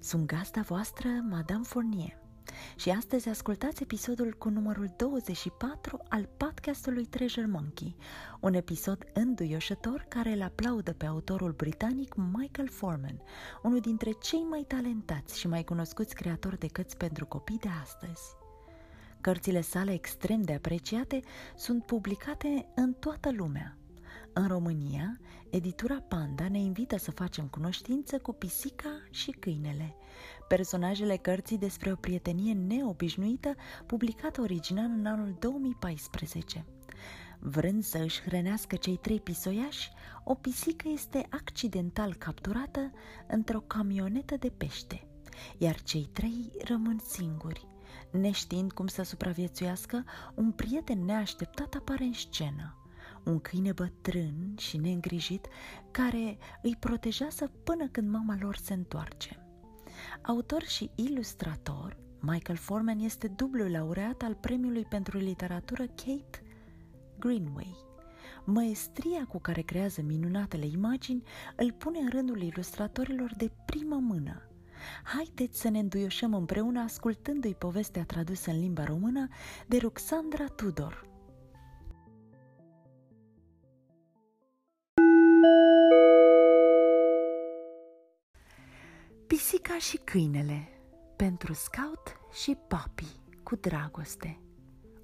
Sunt gazda voastră, Madame Fournier. Și astăzi ascultați episodul cu numărul 24 al podcastului Treasure Monkey, un episod înduioșător care îl aplaudă pe autorul britanic Michael Forman, unul dintre cei mai talentați și mai cunoscuți creatori de cărți pentru copii de astăzi. Cărțile sale extrem de apreciate sunt publicate în toată lumea – în România, editura Panda ne invită să facem cunoștință cu pisica și câinele, personajele cărții despre o prietenie neobișnuită publicată original în anul 2014. Vrând să își hrănească cei trei pisoiași, o pisică este accidental capturată într-o camionetă de pește, iar cei trei rămân singuri. Neștiind cum să supraviețuiască, un prieten neașteptat apare în scenă – un câine bătrân și neîngrijit care îi protejează până când mama lor se întoarce. Autor și ilustrator, Michael Forman este dublu laureat al premiului pentru literatură Kate Greenway. Maestria cu care creează minunatele imagini îl pune în rândul ilustratorilor de primă mână. Haideți să ne înduioșăm împreună ascultându-i povestea tradusă în limba română de Ruxandra Tudor – Pisica și câinele pentru Scout și Papi cu dragoste.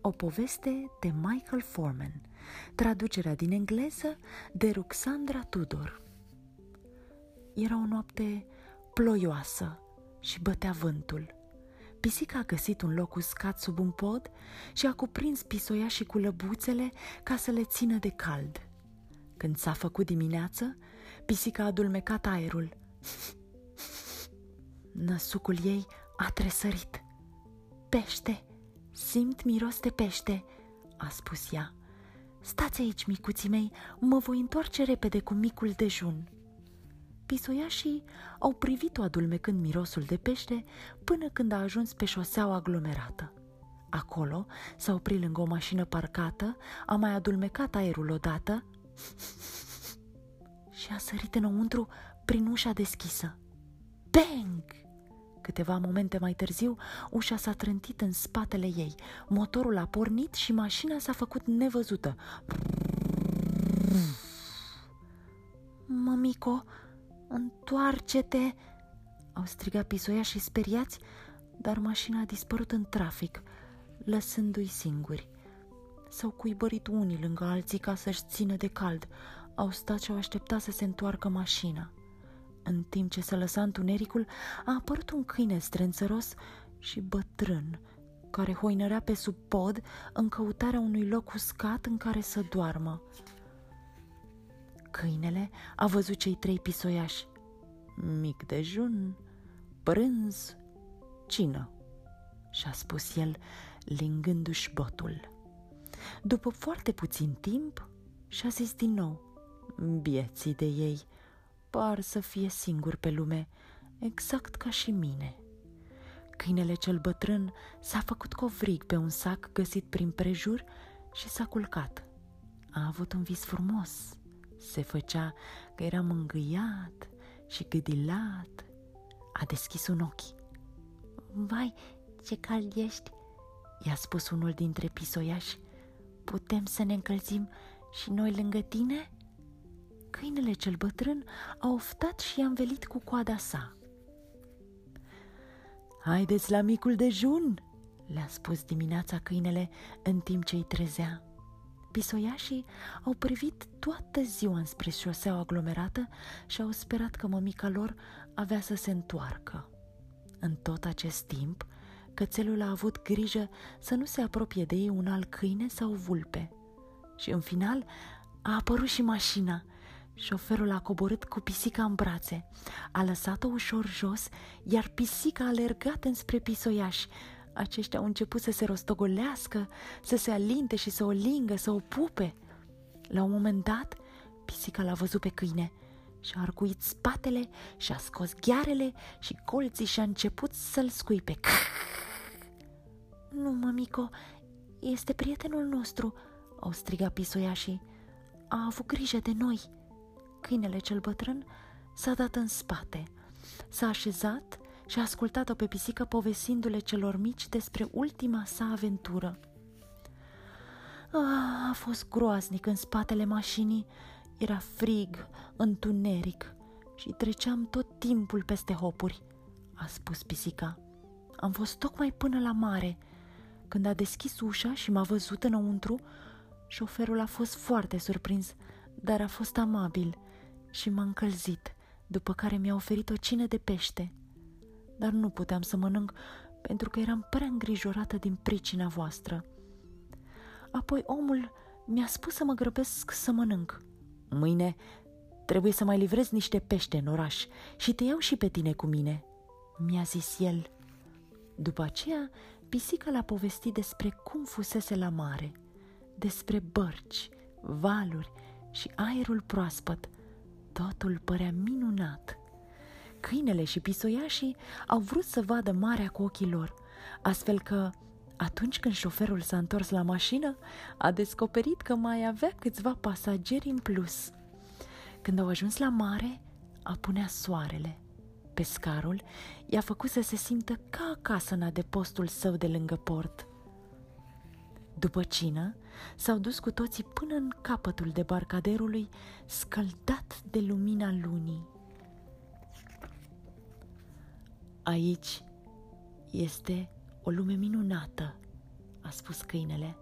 O poveste de Michael Forman, traducerea din engleză de Ruxandra Tudor. Era o noapte ploioasă și bătea vântul. Pisica a găsit un loc uscat sub un pod și a cuprins pisoia și cu lăbuțele ca să le țină de cald. Când s-a făcut dimineață, pisica a dulmecat aerul Năsucul ei a tresărit. Pește! Simt miros de pește!" a spus ea. Stați aici, micuții mei, mă voi întoarce repede cu micul dejun." Pisoiașii au privit-o adulmecând mirosul de pește până când a ajuns pe șoseaua aglomerată. Acolo s-a oprit lângă o mașină parcată, a mai adulmecat aerul odată și a sărit înăuntru prin ușa deschisă. Bang! Câteva momente mai târziu, ușa s-a trântit în spatele ei. Motorul a pornit și mașina s-a făcut nevăzută. Mămico, întoarce-te! Au strigat pisoia și speriați, dar mașina a dispărut în trafic, lăsându-i singuri. S-au cuibărit unii lângă alții ca să-și țină de cald. Au stat și au așteptat să se întoarcă mașina. În timp ce se lăsa întunericul, a apărut un câine strânțăros și bătrân, care hoinărea pe sub pod în căutarea unui loc uscat în care să doarmă. Câinele a văzut cei trei pisoiași. Mic dejun, prânz, cină, și-a spus el, lingându-și botul. După foarte puțin timp, și-a zis din nou, bieții de ei, par să fie singur pe lume, exact ca și mine. Câinele cel bătrân s-a făcut covrig pe un sac găsit prin prejur și s-a culcat. A avut un vis frumos. Se făcea că era mângâiat și gâdilat. A deschis un ochi. Vai, ce cald ești! I-a spus unul dintre pisoiași. Putem să ne încălzim și noi lângă tine?" Câinele cel bătrân a oftat și i-a învelit cu coada sa. Haideți la micul dejun, le-a spus dimineața câinele în timp ce îi trezea. Pisoiașii au privit toată ziua înspre șoseaua aglomerată și au sperat că mămica lor avea să se întoarcă. În tot acest timp, cățelul a avut grijă să nu se apropie de ei un alt câine sau vulpe. Și în final a apărut și mașina – Șoferul a coborât cu pisica în brațe, a lăsat-o ușor jos, iar pisica a alergat înspre pisoiași. Aceștia au început să se rostogolească, să se alinte și să o lingă, să o pupe. La un moment dat, pisica l-a văzut pe câine și-a arcuit spatele și-a scos ghearele și colții și-a început să-l scuipe. Nu, mămico, este prietenul nostru, au strigat pisoiașii. A avut grijă de noi câinele cel bătrân s-a dat în spate, s-a așezat și a ascultat-o pe pisică povestindu-le celor mici despre ultima sa aventură. Ah, a fost groaznic în spatele mașinii, era frig, întuneric și treceam tot timpul peste hopuri, a spus pisica. Am fost tocmai până la mare. Când a deschis ușa și m-a văzut înăuntru, șoferul a fost foarte surprins, dar a fost amabil și m-a încălzit, după care mi-a oferit o cină de pește. Dar nu puteam să mănânc pentru că eram prea îngrijorată din pricina voastră. Apoi omul mi-a spus să mă grăbesc să mănânc. Mâine trebuie să mai livrez niște pește în oraș și te iau și pe tine cu mine, mi-a zis el. După aceea, pisica l-a povestit despre cum fusese la mare, despre bărci, valuri și aerul proaspăt. Totul părea minunat. Câinele și pisoiașii au vrut să vadă marea cu ochii lor, astfel că, atunci când șoferul s-a întors la mașină, a descoperit că mai avea câțiva pasageri în plus. Când au ajuns la mare, apunea soarele – Pescarul i-a făcut să se simtă ca acasă în adepostul său de lângă port. După cină, s-au dus cu toții până în capătul debarcaderului, scăldat de lumina lunii. Aici este o lume minunată, a spus câinele.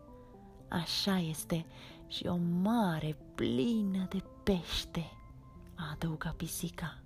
Așa este și o mare plină de pește, a adăugat pisica.